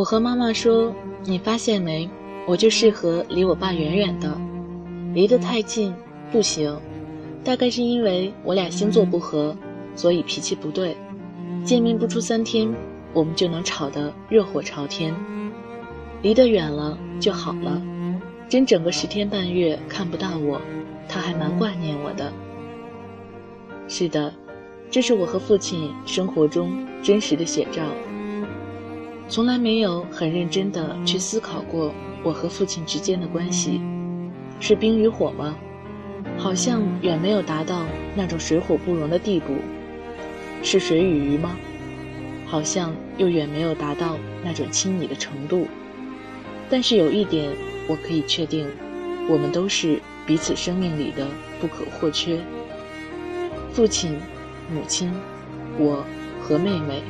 我和妈妈说：“你发现没？我就适合离我爸远远的，离得太近不行。大概是因为我俩星座不合，所以脾气不对。见面不出三天，我们就能吵得热火朝天。离得远了就好了，真整个十天半月看不到我，他还蛮挂念我的。是的，这是我和父亲生活中真实的写照。”从来没有很认真的去思考过我和父亲之间的关系，是冰与火吗？好像远没有达到那种水火不容的地步。是水与鱼吗？好像又远没有达到那种亲昵的程度。但是有一点我可以确定，我们都是彼此生命里的不可或缺。父亲、母亲、我和妹妹。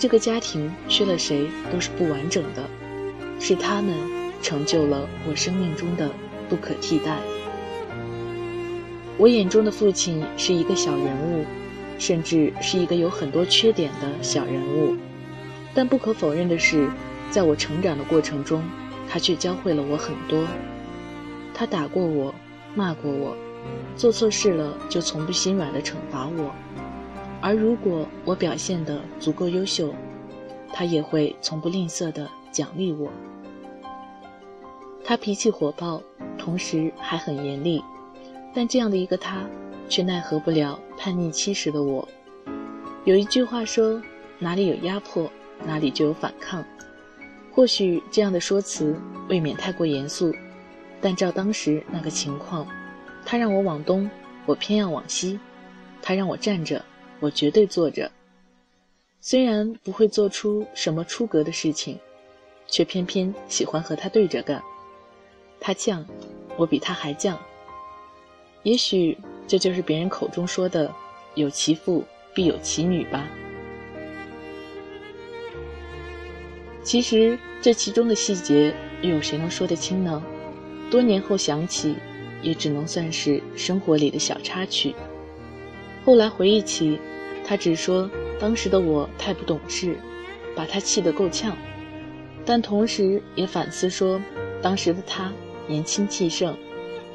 这个家庭缺了谁都是不完整的，是他们成就了我生命中的不可替代。我眼中的父亲是一个小人物，甚至是一个有很多缺点的小人物，但不可否认的是，在我成长的过程中，他却教会了我很多。他打过我，骂过我，做错事了就从不心软的惩罚我。而如果我表现得足够优秀，他也会从不吝啬地奖励我。他脾气火爆，同时还很严厉，但这样的一个他，却奈何不了叛逆期时的我。有一句话说：“哪里有压迫，哪里就有反抗。”或许这样的说辞未免太过严肃，但照当时那个情况，他让我往东，我偏要往西；他让我站着。我绝对坐着，虽然不会做出什么出格的事情，却偏偏喜欢和他对着干。他犟，我比他还犟。也许这就是别人口中说的“有其父必有其女”吧。其实这其中的细节，又有谁能说得清呢？多年后想起，也只能算是生活里的小插曲。后来回忆起。他只说当时的我太不懂事，把他气得够呛，但同时也反思说，当时的他年轻气盛，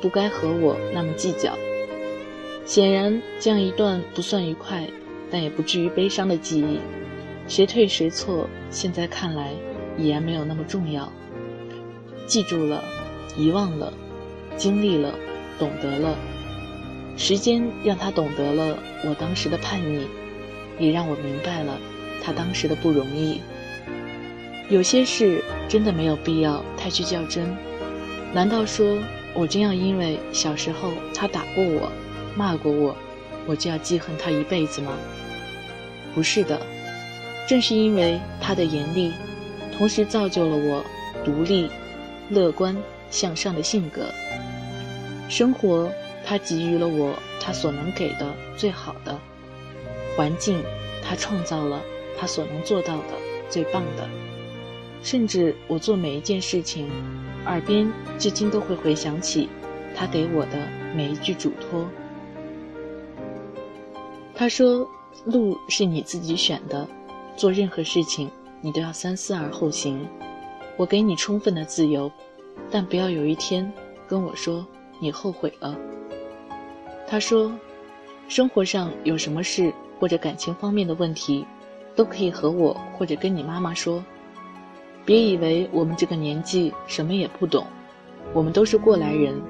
不该和我那么计较。显然，这样一段不算愉快，但也不至于悲伤的记忆，谁对谁错，现在看来已然没有那么重要。记住了，遗忘了，经历了，懂得了，时间让他懂得了我当时的叛逆。也让我明白了他当时的不容易。有些事真的没有必要太去较真。难道说我真要因为小时候他打过我、骂过我，我就要记恨他一辈子吗？不是的，正是因为他的严厉，同时造就了我独立、乐观、向上的性格。生活，他给予了我他所能给的最好的。环境，他创造了他所能做到的最棒的，甚至我做每一件事情，耳边至今都会回想起他给我的每一句嘱托。他说：“路是你自己选的，做任何事情你都要三思而后行。我给你充分的自由，但不要有一天跟我说你后悔了。”他说：“生活上有什么事？”或者感情方面的问题，都可以和我或者跟你妈妈说。别以为我们这个年纪什么也不懂，我们都是过来人，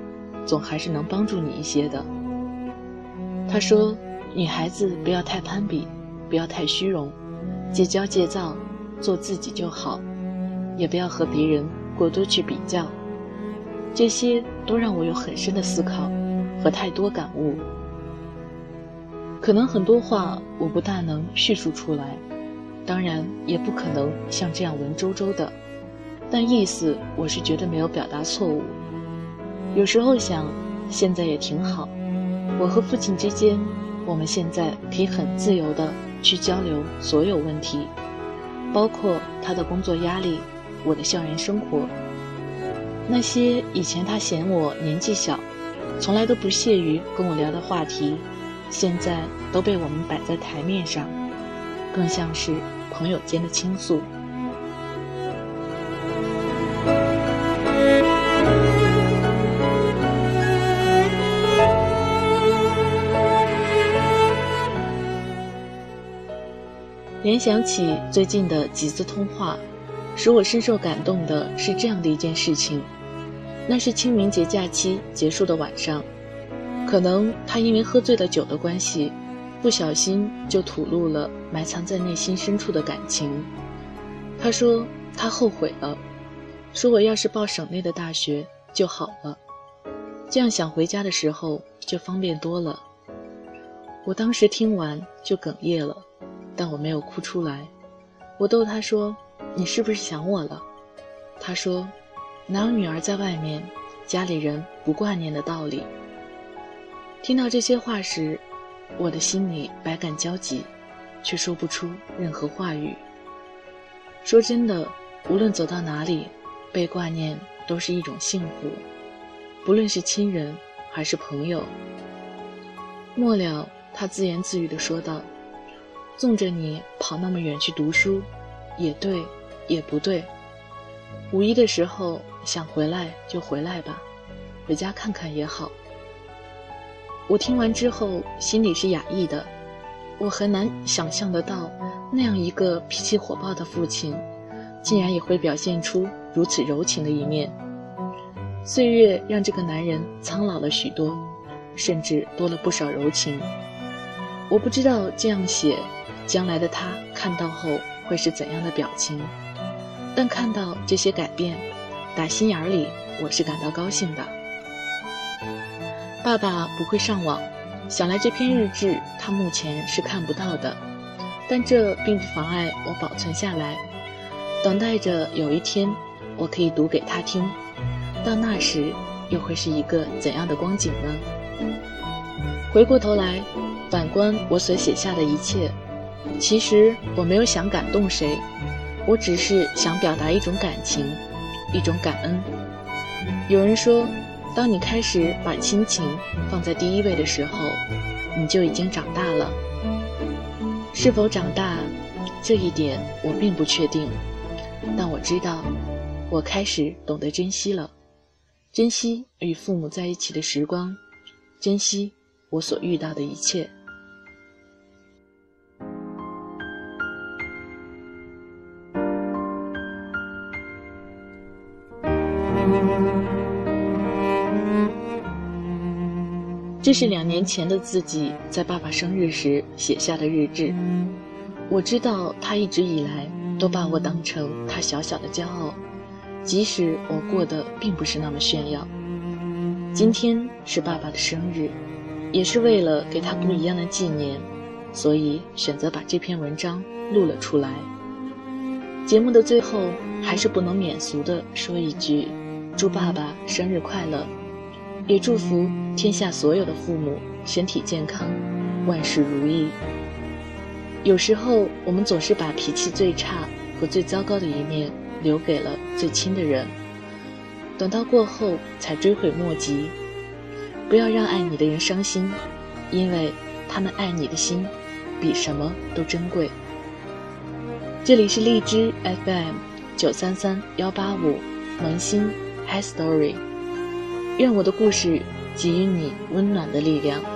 总还是能帮助你一些的。他说：“女孩子不要太攀比，不要太虚荣，戒骄戒躁，做自己就好，也不要和别人过多去比较。”这些都让我有很深的思考和太多感悟。可能很多话我不大能叙述出来，当然也不可能像这样文绉绉的，但意思我是绝对没有表达错误。有时候想，现在也挺好，我和父亲之间，我们现在可以很自由的去交流所有问题，包括他的工作压力，我的校园生活，那些以前他嫌我年纪小从来都不屑于跟我聊的话题现在都被我们摆在台面上更像是朋友间的倾诉。联想起最近的几次通话使我深受感动的是这样的一件事情。那是清明节假期结束的晚上，可能他因为喝醉了酒的关系，不小心就吐露了埋藏在内心深处的感情。他说他后悔了，说我要是报省内的大学就好了，这样想回家的时候就方便多了。我当时听完就哽咽了。但我没有哭出来，我逗他说：“你是不是想我了？”他说：“哪有女儿在外面，家里人不挂念的道理。”听到这些话时，我的心里百感交集，却说不出任何话语。说真的，无论走到哪里，被挂念都是一种幸福，不论是亲人还是朋友。末了，他自言自语地说道。纵着你跑那么远去读书，也对，也不对。五一的时候想回来就回来吧，回家看看也好。我听完之后心里是压抑的，我很难想象得到那样一个脾气火爆的父亲，竟然也会表现出如此柔情的一面。岁月让这个男人苍老了许多，甚至多了不少柔情。我不知道这样写。将来的他看到后会是怎样的表情？但看到这些改变，打心眼里我是感到高兴的。爸爸不会上网，想来这篇日志他目前是看不到的，但这并不妨碍我保存下来，等待着有一天我可以读给他听。到那时，又会是一个怎样的光景呢？回过头来，反观我所写下的一切。其实我没有想感动谁，我只是想表达一种感情，一种感恩。有人说，当你开始把亲情放在第一位的时候，你就已经长大了。是否长大，这一点我并不确定，但我知道，我开始懂得珍惜了，珍惜与父母在一起的时光，珍惜我所遇到的一切。这是两年前的自己在爸爸生日时写下的日志。我知道他一直以来都把我当成他小小的骄傲，即使我过得并不是那么炫耀。今天是爸爸的生日，也是为了给他不一样的纪念，所以选择把这篇文章录了出来。节目的最后，还是不能免俗的说一句：祝爸爸生日快乐！也祝福天下所有的父母身体健康，万事如意。有时候我们总是把脾气最差和最糟糕的一面留给了最亲的人，等到过后才追悔莫及。不要让爱你的人伤心，因为他们爱你的心比什么都珍贵。这里是荔枝 FM 九三三幺八五萌新 Hi Story。愿我的故事给予你温暖的力量。